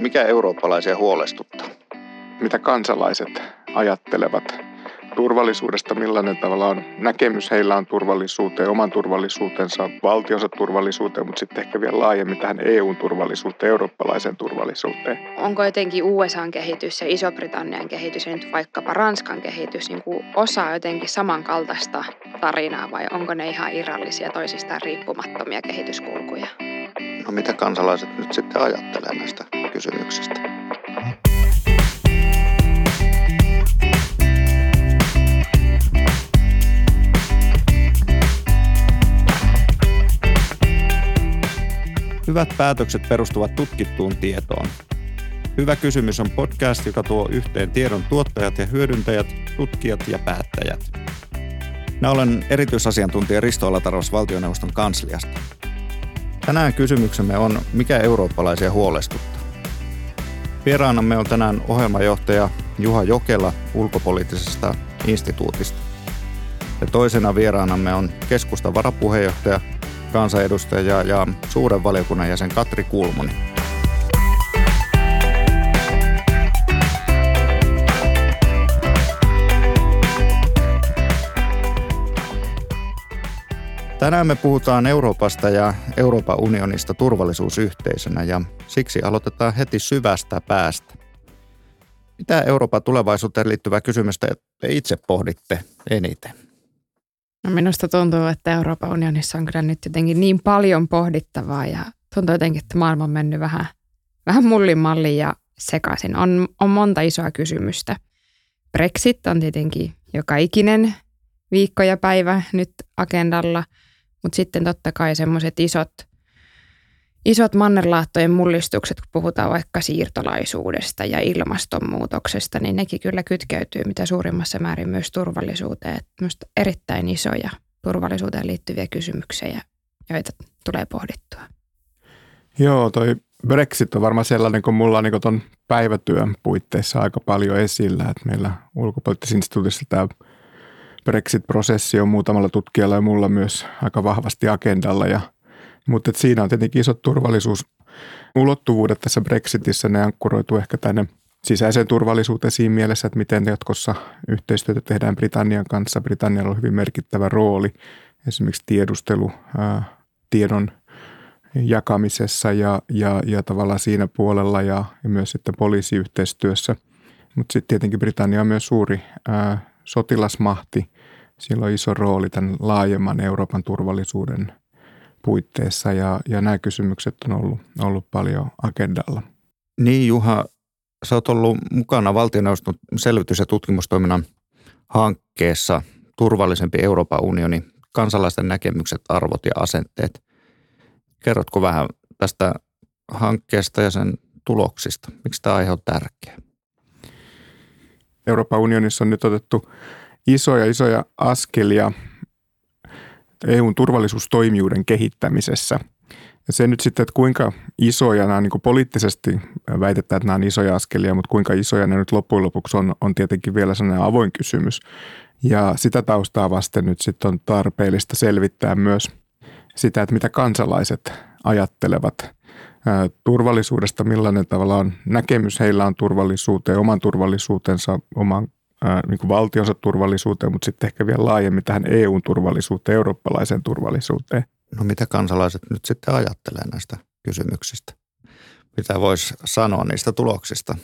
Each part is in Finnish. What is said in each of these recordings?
mikä eurooppalaisia huolestuttaa? Mitä kansalaiset ajattelevat turvallisuudesta, millainen tavallaan näkemys heillä on turvallisuuteen, oman turvallisuutensa, valtionsa turvallisuuteen, mutta sitten ehkä vielä laajemmin tähän EUn turvallisuuteen, eurooppalaiseen turvallisuuteen. Onko jotenkin USAn kehitys ja Iso-Britannian kehitys ja nyt vaikkapa Ranskan kehitys niin kuin osa jotenkin samankaltaista tarinaa vai onko ne ihan irrallisia toisistaan riippumattomia kehityskulkuja? No mitä kansalaiset nyt sitten ajattelee näistä kysymyksistä? Hyvät päätökset perustuvat tutkittuun tietoon. Hyvä kysymys on podcast, joka tuo yhteen tiedon tuottajat ja hyödyntäjät, tutkijat ja päättäjät. Minä olen erityisasiantuntija Risto Alataros valtioneuvoston kansliasta. Tänään kysymyksemme on, mikä eurooppalaisia huolestuttaa. Vieraanamme on tänään ohjelmajohtaja Juha Jokela ulkopoliittisesta instituutista. Ja toisena vieraanamme on keskustan varapuheenjohtaja kansanedustaja ja suuren valiokunnan jäsen Katri Kulmuni. Tänään me puhutaan Euroopasta ja Euroopan unionista turvallisuusyhteisönä ja siksi aloitetaan heti syvästä päästä. Mitä Euroopan tulevaisuuteen liittyvää kysymystä te itse pohditte eniten? No minusta tuntuu, että Euroopan unionissa on kyllä nyt jotenkin niin paljon pohdittavaa ja tuntuu jotenkin, että maailma on mennyt vähän, vähän mullin malliin ja sekaisin. On, on monta isoa kysymystä. Brexit on tietenkin joka ikinen viikko ja päivä nyt agendalla, mutta sitten totta kai semmoiset isot – isot mannerlaattojen mullistukset, kun puhutaan vaikka siirtolaisuudesta ja ilmastonmuutoksesta, niin nekin kyllä kytkeytyy mitä suurimmassa määrin myös turvallisuuteen. Että erittäin isoja turvallisuuteen liittyviä kysymyksiä, joita tulee pohdittua. Joo, toi Brexit on varmaan sellainen, kun mulla on niin tuon päivätyön puitteissa aika paljon esillä, että meillä ulkopoliittisessa instituutissa tämä Brexit-prosessi on muutamalla tutkijalla ja mulla myös aika vahvasti agendalla ja – mutta siinä on tietenkin isot turvallisuusulottuvuudet tässä Brexitissä. Ne ankkuroituu ehkä tänne sisäiseen turvallisuuteen siinä mielessä, että miten jatkossa yhteistyötä tehdään Britannian kanssa. Britannialla on hyvin merkittävä rooli esimerkiksi tiedustelu, ää, tiedon jakamisessa ja, ja, ja tavallaan siinä puolella ja, ja myös sitten poliisiyhteistyössä. Mutta sitten tietenkin Britannia on myös suuri ää, sotilasmahti. Sillä on iso rooli tämän laajemman Euroopan turvallisuuden puitteissa ja, ja nämä kysymykset on ollut, ollut paljon agendalla. Niin Juha, sä oot ollut mukana valtioneuvoston selvitys- ja tutkimustoiminnan hankkeessa Turvallisempi Euroopan unioni, kansalaisten näkemykset, arvot ja asenteet. Kerrotko vähän tästä hankkeesta ja sen tuloksista? Miksi tämä aihe on tärkeä? Euroopan unionissa on nyt otettu isoja, isoja askelia EUn turvallisuustoimijuuden kehittämisessä. Ja se nyt sitten, että kuinka isoja nämä niin kuin poliittisesti väitetään, että nämä on isoja askelia, mutta kuinka isoja ne nyt loppujen lopuksi on, on tietenkin vielä sellainen avoin kysymys. Ja sitä taustaa vasten nyt sitten on tarpeellista selvittää myös sitä, että mitä kansalaiset ajattelevat turvallisuudesta, millainen tavalla on näkemys heillä on turvallisuuteen, oman turvallisuutensa, oman niin kuin valtionsa turvallisuuteen, mutta sitten ehkä vielä laajemmin tähän EUn turvallisuuteen, eurooppalaiseen turvallisuuteen. No mitä kansalaiset nyt sitten ajattelee näistä kysymyksistä? Mitä voisi sanoa niistä tuloksista?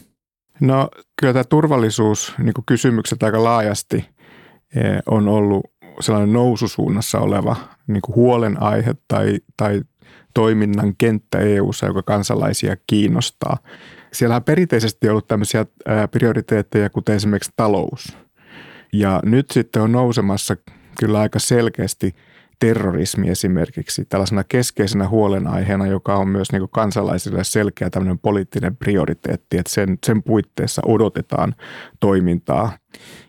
No kyllä tämä turvallisuus, niin kuin kysymykset aika laajasti e, on ollut sellainen noususuunnassa oleva niin kuin huolenaihe tai, tai toiminnan kenttä EU:ssa, joka kansalaisia kiinnostaa. Siellä on perinteisesti ollut tämmöisiä prioriteetteja, kuten esimerkiksi talous. Ja nyt sitten on nousemassa kyllä aika selkeästi terrorismi esimerkiksi tällaisena keskeisenä huolenaiheena, joka on myös niin kansalaisille selkeä tämmöinen poliittinen prioriteetti, että sen, sen puitteissa odotetaan toimintaa.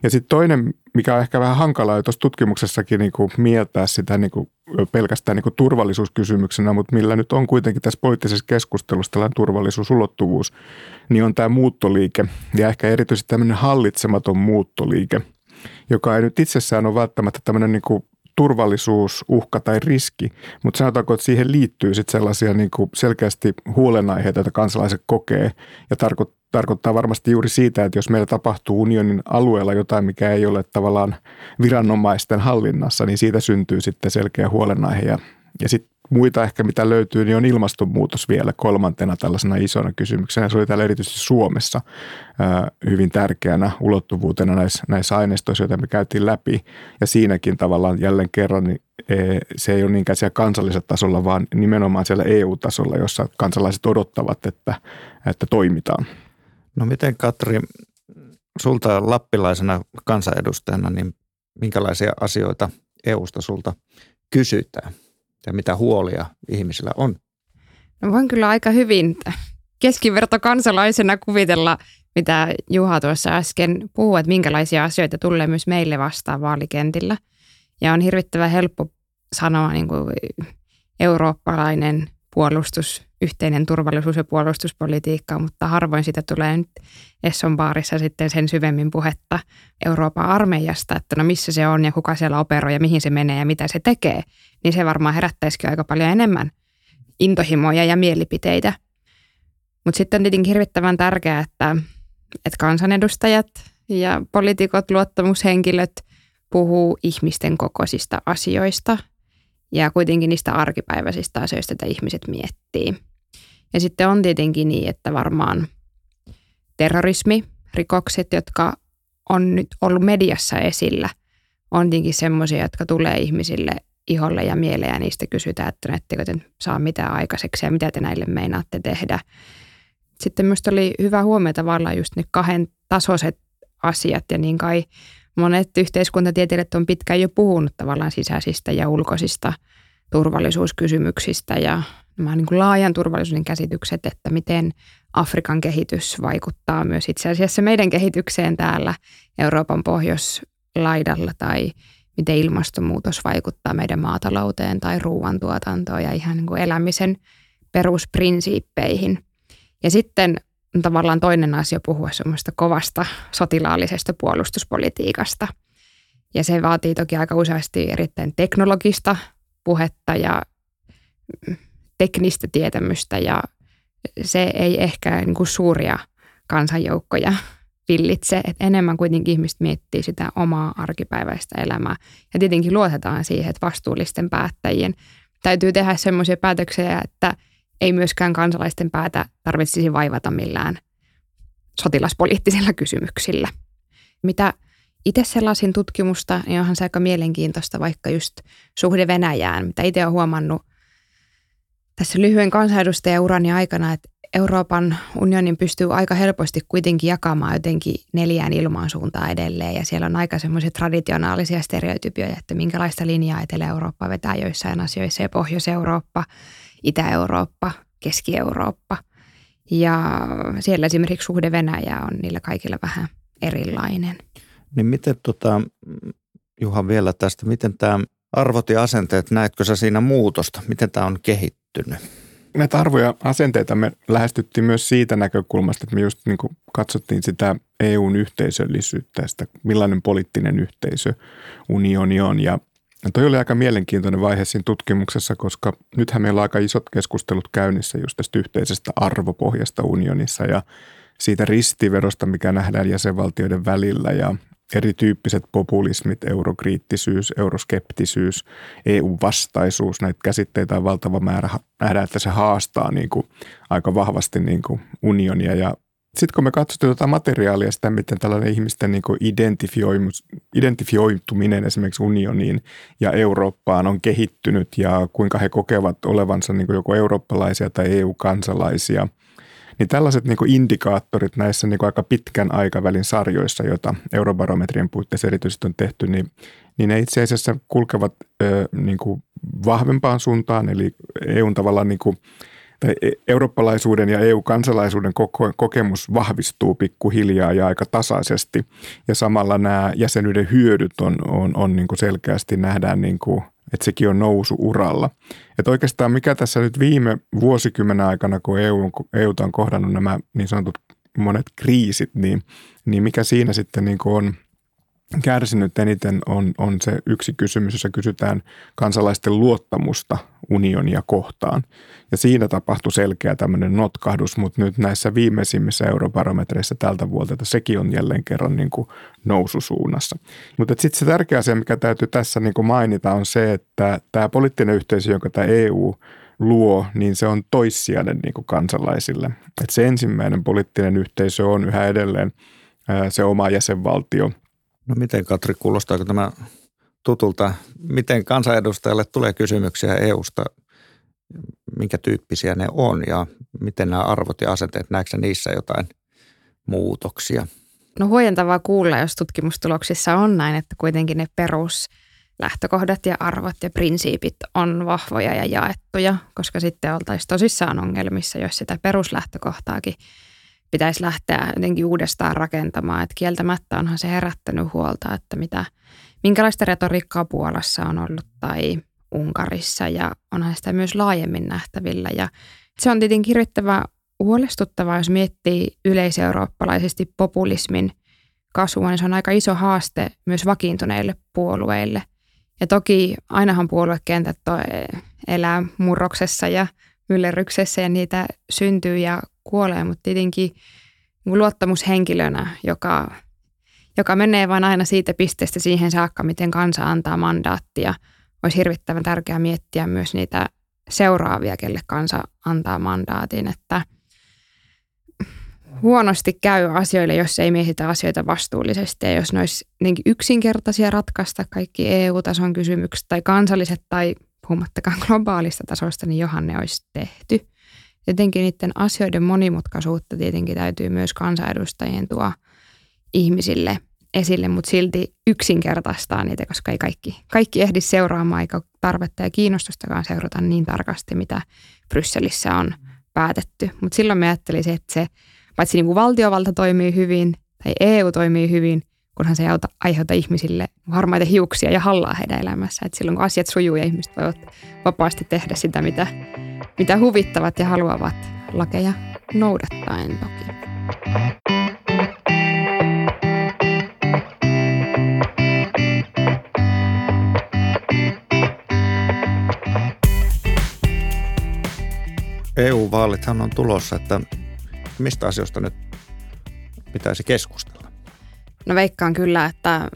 Ja sitten toinen, mikä on ehkä vähän hankalaa tuossa tutkimuksessakin niin kuin mieltää sitä niin kuin pelkästään niin kuin turvallisuuskysymyksenä, mutta millä nyt on kuitenkin tässä poliittisessa keskustelussa tällainen turvallisuusulottuvuus, niin on tämä muuttoliike ja ehkä erityisesti tämmöinen hallitsematon muuttoliike, joka ei nyt itsessään ole välttämättä tämmöinen niin kuin turvallisuus, uhka tai riski, mutta sanotaanko, että siihen liittyy sitten sellaisia niin kuin selkeästi huolenaiheita, joita kansalaiset kokee ja tarkoittaa tarkoittaa varmasti juuri siitä, että jos meillä tapahtuu unionin alueella jotain, mikä ei ole tavallaan viranomaisten hallinnassa, niin siitä syntyy sitten selkeä huolenaihe. Ja, ja sitten muita ehkä mitä löytyy, niin on ilmastonmuutos vielä kolmantena tällaisena isona kysymyksenä. Se oli täällä erityisesti Suomessa hyvin tärkeänä ulottuvuutena näissä, näissä aineistoissa, joita me käytiin läpi. Ja siinäkin tavallaan jälleen kerran niin e, se ei ole niinkään siellä kansallisella tasolla, vaan nimenomaan siellä EU-tasolla, jossa kansalaiset odottavat, että, että toimitaan. No miten Katri, sulta lappilaisena kansanedustajana, niin minkälaisia asioita EUsta sulta kysytään ja mitä huolia ihmisillä on? No voin kyllä aika hyvin keskiverto kansalaisena kuvitella, mitä Juha tuossa äsken puhui, että minkälaisia asioita tulee myös meille vastaan vaalikentillä. Ja on hirvittävän helppo sanoa niin kuin eurooppalainen puolustus, yhteinen turvallisuus- ja puolustuspolitiikka, mutta harvoin sitä tulee nyt Esson baarissa sitten sen syvemmin puhetta Euroopan armeijasta, että no missä se on ja kuka siellä operoi ja mihin se menee ja mitä se tekee, niin se varmaan herättäisikin aika paljon enemmän intohimoja ja mielipiteitä. Mutta sitten on tietenkin hirvittävän tärkeää, että, että kansanedustajat ja poliitikot, luottamushenkilöt puhuu ihmisten kokoisista asioista – ja kuitenkin niistä arkipäiväisistä asioista, että ihmiset miettii. Ja sitten on tietenkin niin, että varmaan terrorismi, rikokset, jotka on nyt ollut mediassa esillä, on tietenkin semmoisia, jotka tulee ihmisille iholle ja mieleen ja niistä kysytään, että ettekö te saa mitään aikaiseksi ja mitä te näille meinaatte tehdä. Sitten myös oli hyvä huomio tavallaan just ne kahden tasoiset asiat ja niin kai monet yhteiskuntatieteilijät on pitkään jo puhunut tavallaan sisäisistä ja ulkoisista turvallisuuskysymyksistä ja nämä niin kuin laajan turvallisuuden käsitykset, että miten Afrikan kehitys vaikuttaa myös itse asiassa meidän kehitykseen täällä Euroopan pohjoislaidalla tai miten ilmastonmuutos vaikuttaa meidän maatalouteen tai ruoantuotantoon ja ihan niin kuin elämisen perusprinsiippeihin. Ja sitten tavallaan toinen asia puhua semmoista kovasta sotilaallisesta puolustuspolitiikasta. Ja se vaatii toki aika useasti erittäin teknologista puhetta ja teknistä tietämystä ja se ei ehkä niin kuin suuria kansanjoukkoja villitse, että enemmän kuitenkin ihmiset miettii sitä omaa arkipäiväistä elämää. Ja tietenkin luotetaan siihen, että vastuullisten päättäjien täytyy tehdä semmoisia päätöksiä, että ei myöskään kansalaisten päätä tarvitsisi vaivata millään sotilaspoliittisilla kysymyksillä. Mitä itse sellaisin tutkimusta, niin onhan se aika mielenkiintoista vaikka just suhde Venäjään, mitä itse olen huomannut tässä lyhyen kansanedustajaurani aikana, että Euroopan unionin pystyy aika helposti kuitenkin jakamaan jotenkin neljään ilmansuuntaan edelleen. Ja siellä on aika semmoisia traditionaalisia stereotypioja, että minkälaista linjaa Etelä-Eurooppa vetää joissain asioissa ja Pohjois-Eurooppa – Itä-Eurooppa, Keski-Eurooppa. Ja siellä esimerkiksi suhde Venäjä on niillä kaikilla vähän erilainen. Niin miten tota, Juha vielä tästä, miten tämä arvot ja asenteet, näetkö sä siinä muutosta? Miten tämä on kehittynyt? Näitä arvoja asenteita me lähestyttiin myös siitä näkökulmasta, että me just niin kuin katsottiin sitä EUn yhteisöllisyyttä, sitä millainen poliittinen yhteisö unioni on. Ja ja toi oli aika mielenkiintoinen vaihe siinä tutkimuksessa, koska nythän meillä on aika isot keskustelut käynnissä just tästä yhteisestä arvopohjasta unionissa ja siitä ristiverosta, mikä nähdään jäsenvaltioiden välillä ja erityyppiset populismit, eurokriittisyys, euroskeptisyys, EU-vastaisuus, näitä käsitteitä on valtava määrä. Nähdään, että se haastaa niin kuin aika vahvasti niin kuin unionia ja sitten kun me katsottiin tuota materiaalia, sitä miten tällainen ihmisten niin identifioituminen esimerkiksi unioniin ja Eurooppaan on kehittynyt ja kuinka he kokevat olevansa niin joko eurooppalaisia tai EU-kansalaisia, niin tällaiset niin indikaattorit näissä niin aika pitkän aikavälin sarjoissa, joita eurobarometrien puitteissa erityisesti on tehty, niin, niin ne itse asiassa kulkevat ö, niin vahvempaan suuntaan, eli EUn tavallaan niin tai e- eurooppalaisuuden ja EU-kansalaisuuden kokemus vahvistuu pikkuhiljaa ja aika tasaisesti. Ja samalla nämä jäsenyyden hyödyt on, on, on niin kuin selkeästi nähdään, niin kuin, että sekin on nousu uralla. Että oikeastaan mikä tässä nyt viime vuosikymmenen aikana, kun EU, EU on kohdannut nämä niin sanotut monet kriisit, niin, niin mikä siinä sitten niin kuin on kärsinyt eniten on, on se yksi kysymys, jossa kysytään kansalaisten luottamusta unionia kohtaan. Ja siinä tapahtui selkeä tämmöinen notkahdus, mutta nyt näissä viimeisimmissä eurobarometreissa tältä vuodelta sekin on jälleen kerran niin kuin noususuunnassa. Mutta sitten se tärkeä asia, mikä täytyy tässä niin kuin mainita, on se, että tämä poliittinen yhteisö, jonka tämä EU luo, niin se on toissijainen niin kuin kansalaisille. Et se ensimmäinen poliittinen yhteisö on yhä edelleen se oma jäsenvaltio – No miten Katri, kuulostaako tämä tutulta? Miten kansanedustajalle tulee kysymyksiä EUsta, minkä tyyppisiä ne on ja miten nämä arvot ja asenteet, näetkö niissä jotain muutoksia? No huojentavaa kuulla, jos tutkimustuloksissa on näin, että kuitenkin ne peruslähtökohdat ja arvot ja prinsiipit on vahvoja ja jaettuja, koska sitten oltaisiin tosissaan ongelmissa, jos sitä peruslähtökohtaakin pitäisi lähteä jotenkin uudestaan rakentamaan. Että kieltämättä onhan se herättänyt huolta, että mitä, minkälaista retoriikkaa Puolassa on ollut tai Unkarissa ja onhan sitä myös laajemmin nähtävillä. Ja se on tietenkin hirvittävän huolestuttavaa, jos miettii yleiseurooppalaisesti populismin kasvua, niin se on aika iso haaste myös vakiintuneille puolueille. Ja toki ainahan puoluekentät elää murroksessa ja myllerryksessä ja niitä syntyy ja kuolee, mutta tietenkin luottamushenkilönä, joka, joka menee vain aina siitä pisteestä siihen saakka, miten kansa antaa mandaattia, olisi hirvittävän tärkeää miettiä myös niitä seuraavia, kelle kansa antaa mandaatin, että huonosti käy asioille, jos ei mietitä asioita vastuullisesti ja jos ne olisi yksinkertaisia ratkaista kaikki EU-tason kysymykset tai kansalliset tai puhumattakaan globaalista tasosta, niin johan ne olisi tehty. Jotenkin niiden asioiden monimutkaisuutta tietenkin täytyy myös kansanedustajien tuo ihmisille esille, mutta silti yksinkertaistaa niitä, koska ei kaikki, kaikki ehdi seuraamaan eikä tarvetta ja kiinnostustakaan seurata niin tarkasti, mitä Brysselissä on päätetty. Mutta silloin me ajattelisin, että se, paitsi niin kuin valtiovalta toimii hyvin tai EU toimii hyvin, kunhan se ei auta, aiheuta ihmisille harmaita hiuksia ja hallaa heidän elämässä. Et silloin kun asiat sujuu ja ihmiset voivat vapaasti tehdä sitä, mitä, mitä huvittavat ja haluavat lakeja noudattaen toki. EU-vaalithan on tulossa, että mistä asioista nyt pitäisi keskustella? No veikkaan kyllä, että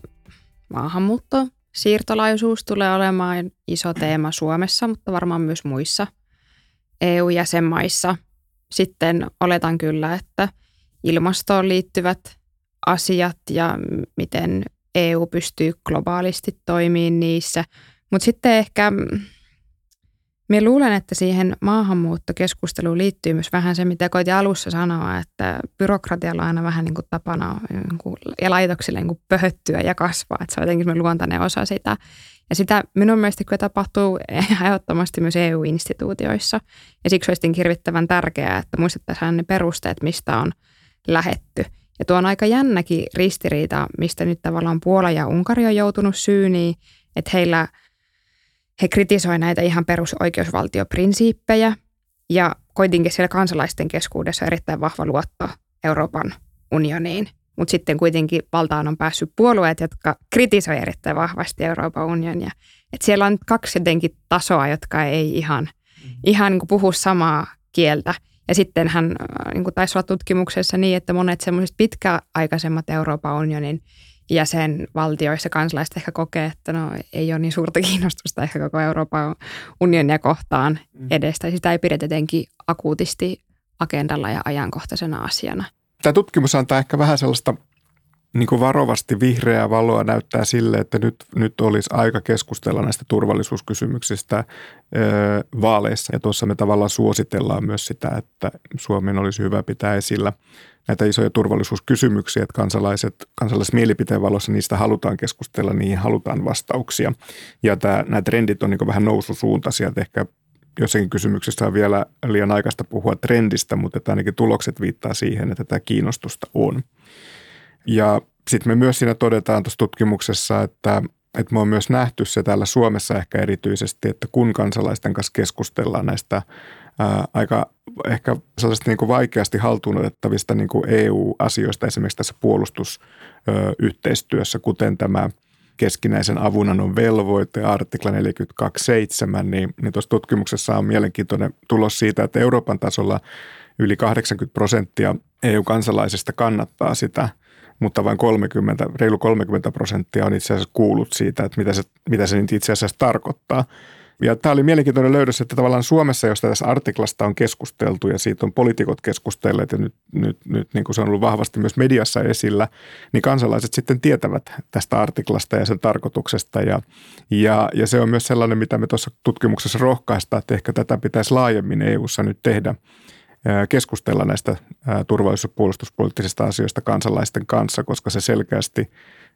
maahanmuutto, siirtolaisuus tulee olemaan iso teema Suomessa, mutta varmaan myös muissa EU-jäsenmaissa. Sitten oletan kyllä, että ilmastoon liittyvät asiat ja miten EU pystyy globaalisti toimimaan niissä. Mutta sitten ehkä Minä luulen, että siihen maahanmuuttokeskusteluun liittyy myös vähän se, mitä koitin alussa sanoa, että byrokratialla on aina vähän niin kuin tapana niin kuin, ja laitoksille niin kuin pöhöttyä ja kasvaa. Että se on jotenkin luontainen osa sitä. Ja sitä minun mielestä kyllä tapahtuu ehdottomasti myös EU-instituutioissa. Ja siksi olisi hirvittävän tärkeää, että muistettaisiin ne perusteet, mistä on lähetty. Ja tuo on aika jännäkin ristiriita, mistä nyt tavallaan Puola ja Unkari on joutunut syyniin, että heillä – he kritisoivat näitä ihan perusoikeusvaltioprinsiippejä ja koitinkin siellä kansalaisten keskuudessa erittäin vahva luotto Euroopan unioniin. Mutta sitten kuitenkin valtaan on päässyt puolueet, jotka kritisoivat erittäin vahvasti Euroopan unionia. Et siellä on kaksi jotenkin tasoa, jotka ei ihan, ihan niin puhu samaa kieltä. Ja sitten hän niin taisi olla tutkimuksessa niin, että monet semmoiset pitkäaikaisemmat Euroopan unionin jäsenvaltioissa kansalaiset ehkä kokee, että no ei ole niin suurta kiinnostusta ehkä koko Euroopan unionia kohtaan mm. edestä. Sitä ei pidetä jotenkin akuutisti agendalla ja ajankohtaisena asiana. Tämä tutkimus antaa ehkä vähän sellaista niin kuin varovasti vihreää valoa näyttää sille, että nyt, nyt olisi aika keskustella näistä turvallisuuskysymyksistä ö, vaaleissa. Ja tuossa me tavallaan suositellaan myös sitä, että Suomen olisi hyvä pitää esillä näitä isoja turvallisuuskysymyksiä, että kansalaiset, kansalaiset mielipiteen valossa niistä halutaan keskustella, niihin halutaan vastauksia. Ja tämä, nämä trendit on niin vähän noususuuntaisia, että ehkä jossakin kysymyksessä on vielä liian aikaista puhua trendistä, mutta ainakin tulokset viittaa siihen, että tämä kiinnostusta on. Ja sitten me myös siinä todetaan tuossa tutkimuksessa, että, että me on myös nähty se täällä Suomessa ehkä erityisesti, että kun kansalaisten kanssa keskustellaan näistä ää, aika ehkä sellaista niin kuin vaikeasti haltuun otettavista niin kuin EU-asioista esimerkiksi tässä puolustusyhteistyössä, kuten tämä keskinäisen avunannon velvoite, artikla 42.7, niin, niin tuossa tutkimuksessa on mielenkiintoinen tulos siitä, että Euroopan tasolla yli 80 prosenttia EU-kansalaisista kannattaa sitä, mutta vain 30, reilu 30 prosenttia on itse asiassa kuullut siitä, että mitä se, mitä se nyt itse asiassa tarkoittaa. Ja tämä oli mielenkiintoinen löydös, että tavallaan Suomessa, josta tässä artiklasta on keskusteltu ja siitä on poliitikot keskustelleet ja nyt, nyt, nyt niin kuin se on ollut vahvasti myös mediassa esillä, niin kansalaiset sitten tietävät tästä artiklasta ja sen tarkoituksesta. Ja, ja, ja se on myös sellainen, mitä me tuossa tutkimuksessa rohkaista, että ehkä tätä pitäisi laajemmin EU-ssa nyt tehdä keskustella näistä turvallisuus- ja puolustuspoliittisista asioista kansalaisten kanssa, koska se selkeästi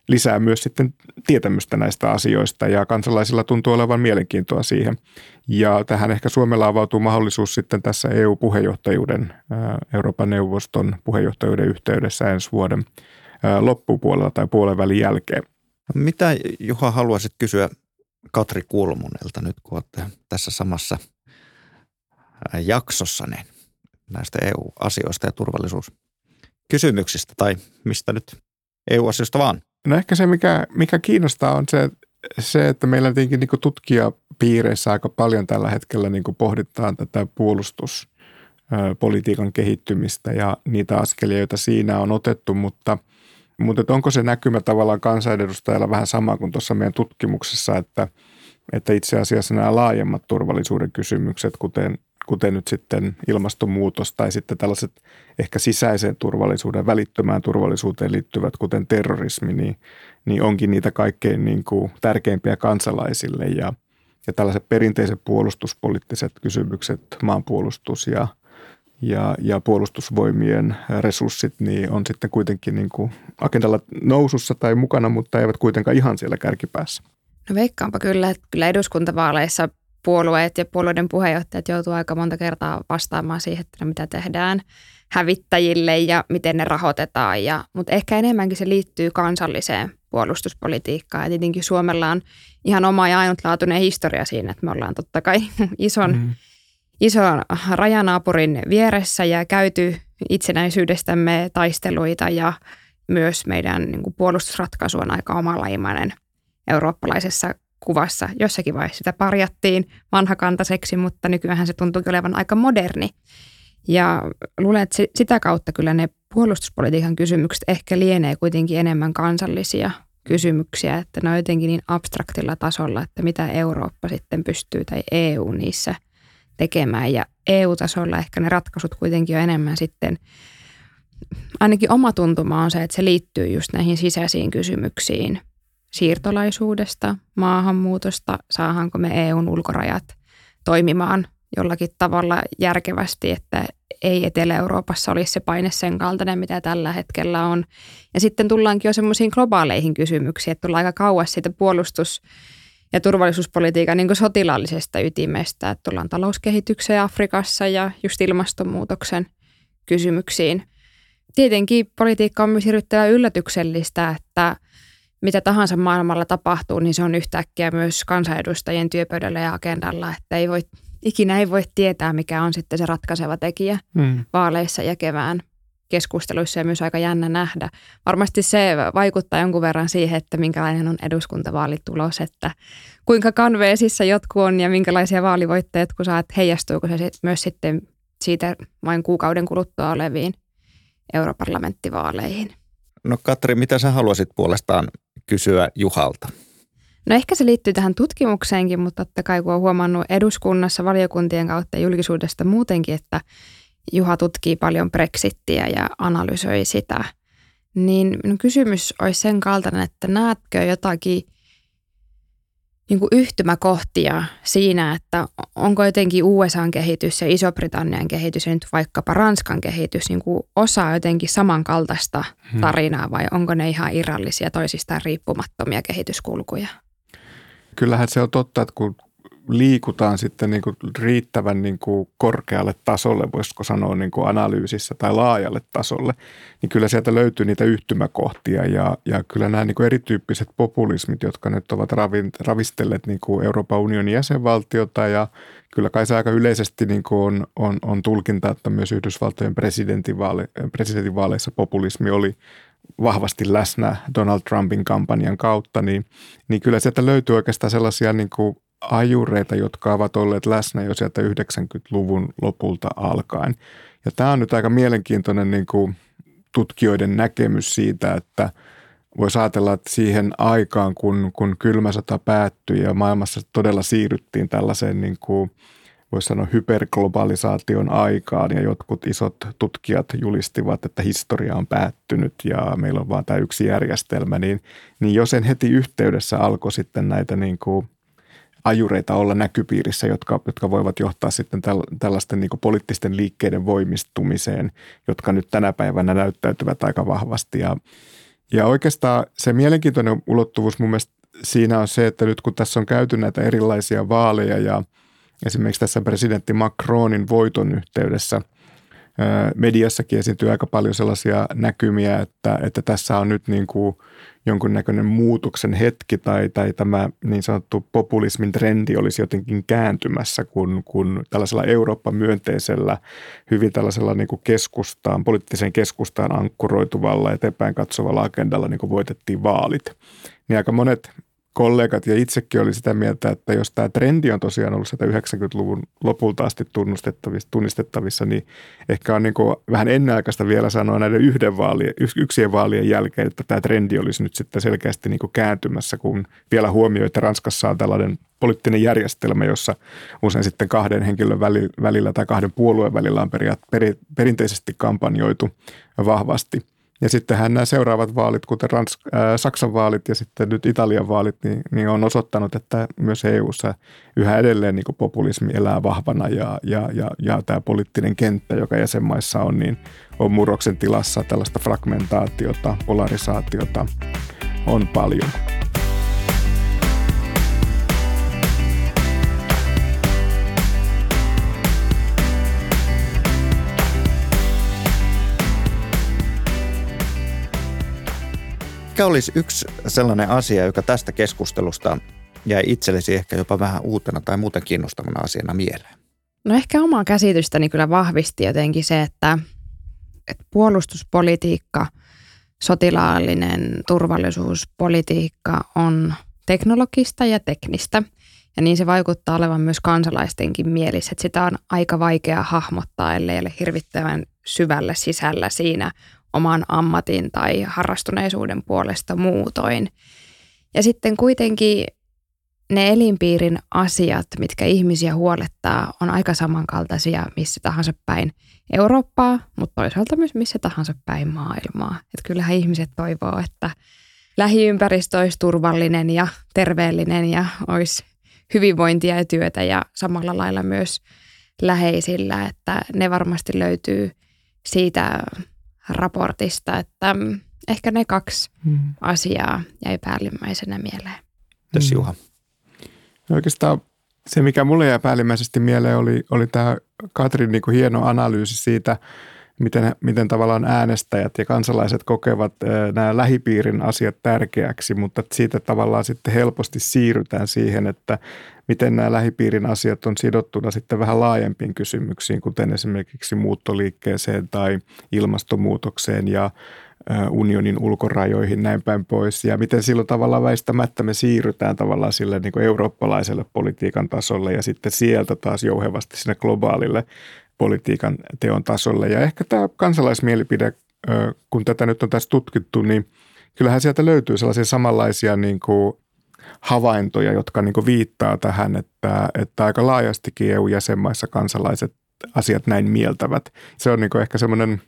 lisää myös sitten tietämystä näistä asioista ja kansalaisilla tuntuu olevan mielenkiintoa siihen. Ja tähän ehkä Suomella avautuu mahdollisuus sitten tässä EU-puheenjohtajuuden, Euroopan neuvoston puheenjohtajuuden yhteydessä ensi vuoden loppupuolella tai puolen välin jälkeen. Mitä Juha haluaisit kysyä Katri Kulmunelta nyt, kun olette tässä samassa jaksossa niin näistä EU-asioista ja turvallisuuskysymyksistä tai mistä nyt EU-asioista vaan? No ehkä se, mikä, mikä kiinnostaa, on se, se että meillä tietenkin niin tutkijapiireissä aika paljon tällä hetkellä niin pohditaan tätä puolustuspolitiikan kehittymistä ja niitä askelia, joita siinä on otettu, mutta, mutta onko se näkymä tavallaan kansanedustajalla vähän sama kuin tuossa meidän tutkimuksessa, että, että itse asiassa nämä laajemmat turvallisuuden kysymykset, kuten kuten nyt sitten ilmastonmuutos tai sitten tällaiset ehkä sisäiseen turvallisuuden, välittömään turvallisuuteen liittyvät, kuten terrorismi, niin, niin onkin niitä kaikkein niin kuin tärkeimpiä kansalaisille. Ja, ja tällaiset perinteiset puolustuspoliittiset kysymykset, maanpuolustus ja, ja, ja puolustusvoimien resurssit, niin on sitten kuitenkin niin kuin agendalla nousussa tai mukana, mutta eivät kuitenkaan ihan siellä kärkipäässä. No veikkaanpa kyllä, että kyllä eduskuntavaaleissa puolueet ja puolueiden puheenjohtajat joutuu aika monta kertaa vastaamaan siihen, että no mitä tehdään hävittäjille ja miten ne rahoitetaan. Ja, mutta ehkä enemmänkin se liittyy kansalliseen puolustuspolitiikkaan. Ja tietenkin Suomella on ihan oma ja ainutlaatuinen historia siinä, että me ollaan totta kai ison, mm. ison rajanaapurin vieressä ja käyty itsenäisyydestämme taisteluita ja myös meidän niin kuin puolustusratkaisu on aika omanlaimainen eurooppalaisessa kuvassa. Jossakin vaiheessa sitä parjattiin vanhakantaiseksi, mutta nykyään se tuntuu olevan aika moderni. Ja luulen, että sitä kautta kyllä ne puolustuspolitiikan kysymykset ehkä lienee kuitenkin enemmän kansallisia kysymyksiä, että ne on jotenkin niin abstraktilla tasolla, että mitä Eurooppa sitten pystyy tai EU niissä tekemään. Ja EU-tasolla ehkä ne ratkaisut kuitenkin on enemmän sitten, ainakin oma tuntuma on se, että se liittyy just näihin sisäisiin kysymyksiin – siirtolaisuudesta, maahanmuutosta, saahanko me EUn ulkorajat toimimaan jollakin tavalla järkevästi, että ei Etelä-Euroopassa olisi se paine sen kaltainen, mitä tällä hetkellä on. Ja sitten tullaankin jo semmoisiin globaaleihin kysymyksiin, että tullaan aika kauas siitä puolustus- ja turvallisuuspolitiikan niin sotilaallisesta ytimestä, että tullaan talouskehitykseen Afrikassa ja just ilmastonmuutoksen kysymyksiin. Tietenkin politiikka on myös hirvittävän yllätyksellistä, että mitä tahansa maailmalla tapahtuu, niin se on yhtäkkiä myös kansanedustajien työpöydällä ja agendalla, että ei voi, ikinä ei voi tietää, mikä on sitten se ratkaiseva tekijä hmm. vaaleissa ja kevään keskusteluissa ja myös aika jännä nähdä. Varmasti se vaikuttaa jonkun verran siihen, että minkälainen on eduskuntavaalitulos, että kuinka kanveesissa jotkut on ja minkälaisia vaalivoitteja jotkut saat, heijastuuko se myös sitten siitä vain kuukauden kuluttua oleviin europarlamenttivaaleihin. No Katri, mitä sä haluaisit puolestaan kysyä Juhalta? No ehkä se liittyy tähän tutkimukseenkin, mutta totta kai kun on huomannut eduskunnassa valiokuntien kautta julkisuudesta muutenkin, että Juha tutkii paljon Brexittiä ja analysoi sitä, niin kysymys olisi sen kaltainen, että näetkö jotakin niin kuin yhtymäkohtia siinä, että onko jotenkin USAn kehitys ja Iso-Britannian kehitys ja nyt vaikkapa Ranskan kehitys niin kuin osa jotenkin samankaltaista hmm. tarinaa vai onko ne ihan irrallisia toisistaan riippumattomia kehityskulkuja? Kyllähän se on totta, että kun liikutaan sitten niin kuin riittävän niin kuin korkealle tasolle, voisiko sanoa niin kuin analyysissä tai laajalle tasolle, niin kyllä sieltä löytyy niitä yhtymäkohtia ja, ja kyllä nämä niin kuin erityyppiset populismit, jotka nyt ovat ravistelleet niin kuin Euroopan unionin jäsenvaltiota ja kyllä kai se aika yleisesti niin kuin on, on, on tulkinta, että myös Yhdysvaltojen presidentinvaale, presidentinvaaleissa populismi oli vahvasti läsnä Donald Trumpin kampanjan kautta, niin, niin kyllä sieltä löytyy oikeastaan sellaisia niin kuin ajureita, jotka ovat olleet läsnä jo sieltä 90-luvun lopulta alkaen. Ja tämä on nyt aika mielenkiintoinen niin kuin tutkijoiden näkemys siitä, että voisi ajatella, että siihen aikaan, kun, kun kylmä sota päättyi ja maailmassa todella siirryttiin tällaiseen niin kuin – voisi sanoa hyperglobalisaation aikaan ja jotkut isot tutkijat julistivat, että historia on päättynyt ja meillä on vain tämä yksi järjestelmä, niin, niin jo sen heti yhteydessä alkoi sitten näitä niin kuin ajureita olla näkypiirissä, jotka, jotka voivat johtaa sitten tällaisten niin poliittisten liikkeiden voimistumiseen, jotka nyt tänä päivänä näyttäytyvät aika vahvasti. Ja, ja oikeastaan se mielenkiintoinen ulottuvuus mun mielestä siinä on se, että nyt kun tässä on käyty näitä erilaisia vaaleja ja – Esimerkiksi tässä presidentti Macronin voiton yhteydessä mediassakin esiintyy aika paljon sellaisia näkymiä, että, että tässä on nyt niin kuin jonkunnäköinen muutoksen hetki tai, tai tämä niin sanottu populismin trendi olisi jotenkin kääntymässä, kun, kun tällaisella Eurooppa-myönteisellä, hyvin tällaisella niin kuin keskustaan, poliittiseen keskustaan ankkuroituvalla eteenpäin katsovalla agendalla niin kuin voitettiin vaalit. Niin aika monet kollegat ja itsekin oli sitä mieltä, että jos tämä trendi on tosiaan ollut 90-luvun lopulta asti tunnistettavissa, tunnistettavissa niin ehkä on niin vähän ennenaikaista vielä sanoa näiden yhden vaalien, yksien vaalien jälkeen, että tämä trendi olisi nyt sitten selkeästi niin kääntymässä, kun vielä huomioi, että Ranskassa on tällainen poliittinen järjestelmä, jossa usein sitten kahden henkilön välillä tai kahden puolueen välillä on perinteisesti kampanjoitu vahvasti – ja sittenhän nämä seuraavat vaalit, kuten Rans, äh, Saksan vaalit ja sitten nyt Italian vaalit, niin, niin on osoittanut, että myös EU:ssa yhä edelleen niin populismi elää vahvana ja, ja, ja, ja tämä poliittinen kenttä, joka jäsenmaissa on, niin on murroksen tilassa tällaista fragmentaatiota, polarisaatiota on paljon. Mikä olisi yksi sellainen asia, joka tästä keskustelusta jäi itsellesi ehkä jopa vähän uutena tai muuten kiinnostavana asiana mieleen? No ehkä omaa käsitystäni kyllä vahvisti jotenkin se, että, että puolustuspolitiikka, sotilaallinen turvallisuuspolitiikka on teknologista ja teknistä. Ja niin se vaikuttaa olevan myös kansalaistenkin mielissä, että sitä on aika vaikea hahmottaa, ellei ole hirvittävän syvällä sisällä siinä oman ammatin tai harrastuneisuuden puolesta muutoin. Ja sitten kuitenkin ne elinpiirin asiat, mitkä ihmisiä huolettaa, on aika samankaltaisia missä tahansa päin Eurooppaa, mutta toisaalta myös missä tahansa päin maailmaa. Et kyllähän ihmiset toivoo, että lähiympäristö olisi turvallinen ja terveellinen ja olisi hyvinvointia ja työtä ja samalla lailla myös läheisillä, että ne varmasti löytyy siitä raportista, että mm, ehkä ne kaksi hmm. asiaa jäi päällimmäisenä mieleen. Mitäs Juha? No oikeastaan se, mikä mulle jäi päällimmäisesti mieleen, oli, oli tämä Katrin niin kuin hieno analyysi siitä, miten, miten tavallaan äänestäjät ja kansalaiset kokevat nämä lähipiirin asiat tärkeäksi, mutta siitä tavallaan sitten helposti siirrytään siihen, että miten nämä lähipiirin asiat on sidottuna sitten vähän laajempiin kysymyksiin, kuten esimerkiksi muuttoliikkeeseen tai ilmastonmuutokseen ja unionin ulkorajoihin näin päin pois. Ja miten silloin tavallaan väistämättä me siirrytään tavallaan sille niin kuin eurooppalaiselle politiikan tasolle ja sitten sieltä taas jouhevasti sinne globaalille politiikan teon tasolle. Ja ehkä tämä kansalaismielipide, kun tätä nyt on tässä tutkittu, niin kyllähän sieltä löytyy sellaisia samanlaisia niin kuin havaintoja, jotka niin kuin viittaa tähän, että, että aika laajastikin EU-jäsenmaissa kansalaiset asiat näin mieltävät. Se on niin kuin ehkä semmoinen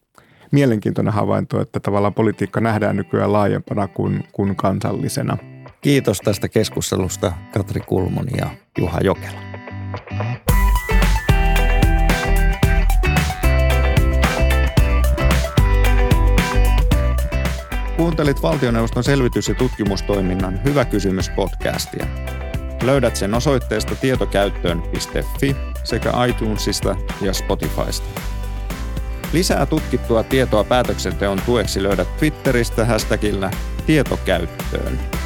mielenkiintoinen havainto, että tavallaan politiikka nähdään nykyään laajempana kuin, kuin kansallisena. Kiitos tästä keskustelusta Katri Kulmuni ja Juha Jokela. Kuuntelit valtioneuvoston selvitys- ja tutkimustoiminnan Hyvä kysymys podcastia. Löydät sen osoitteesta tietokäyttöön.fi sekä iTunesista ja Spotifysta. Lisää tutkittua tietoa päätöksenteon tueksi löydät Twitteristä hashtagillä tietokäyttöön.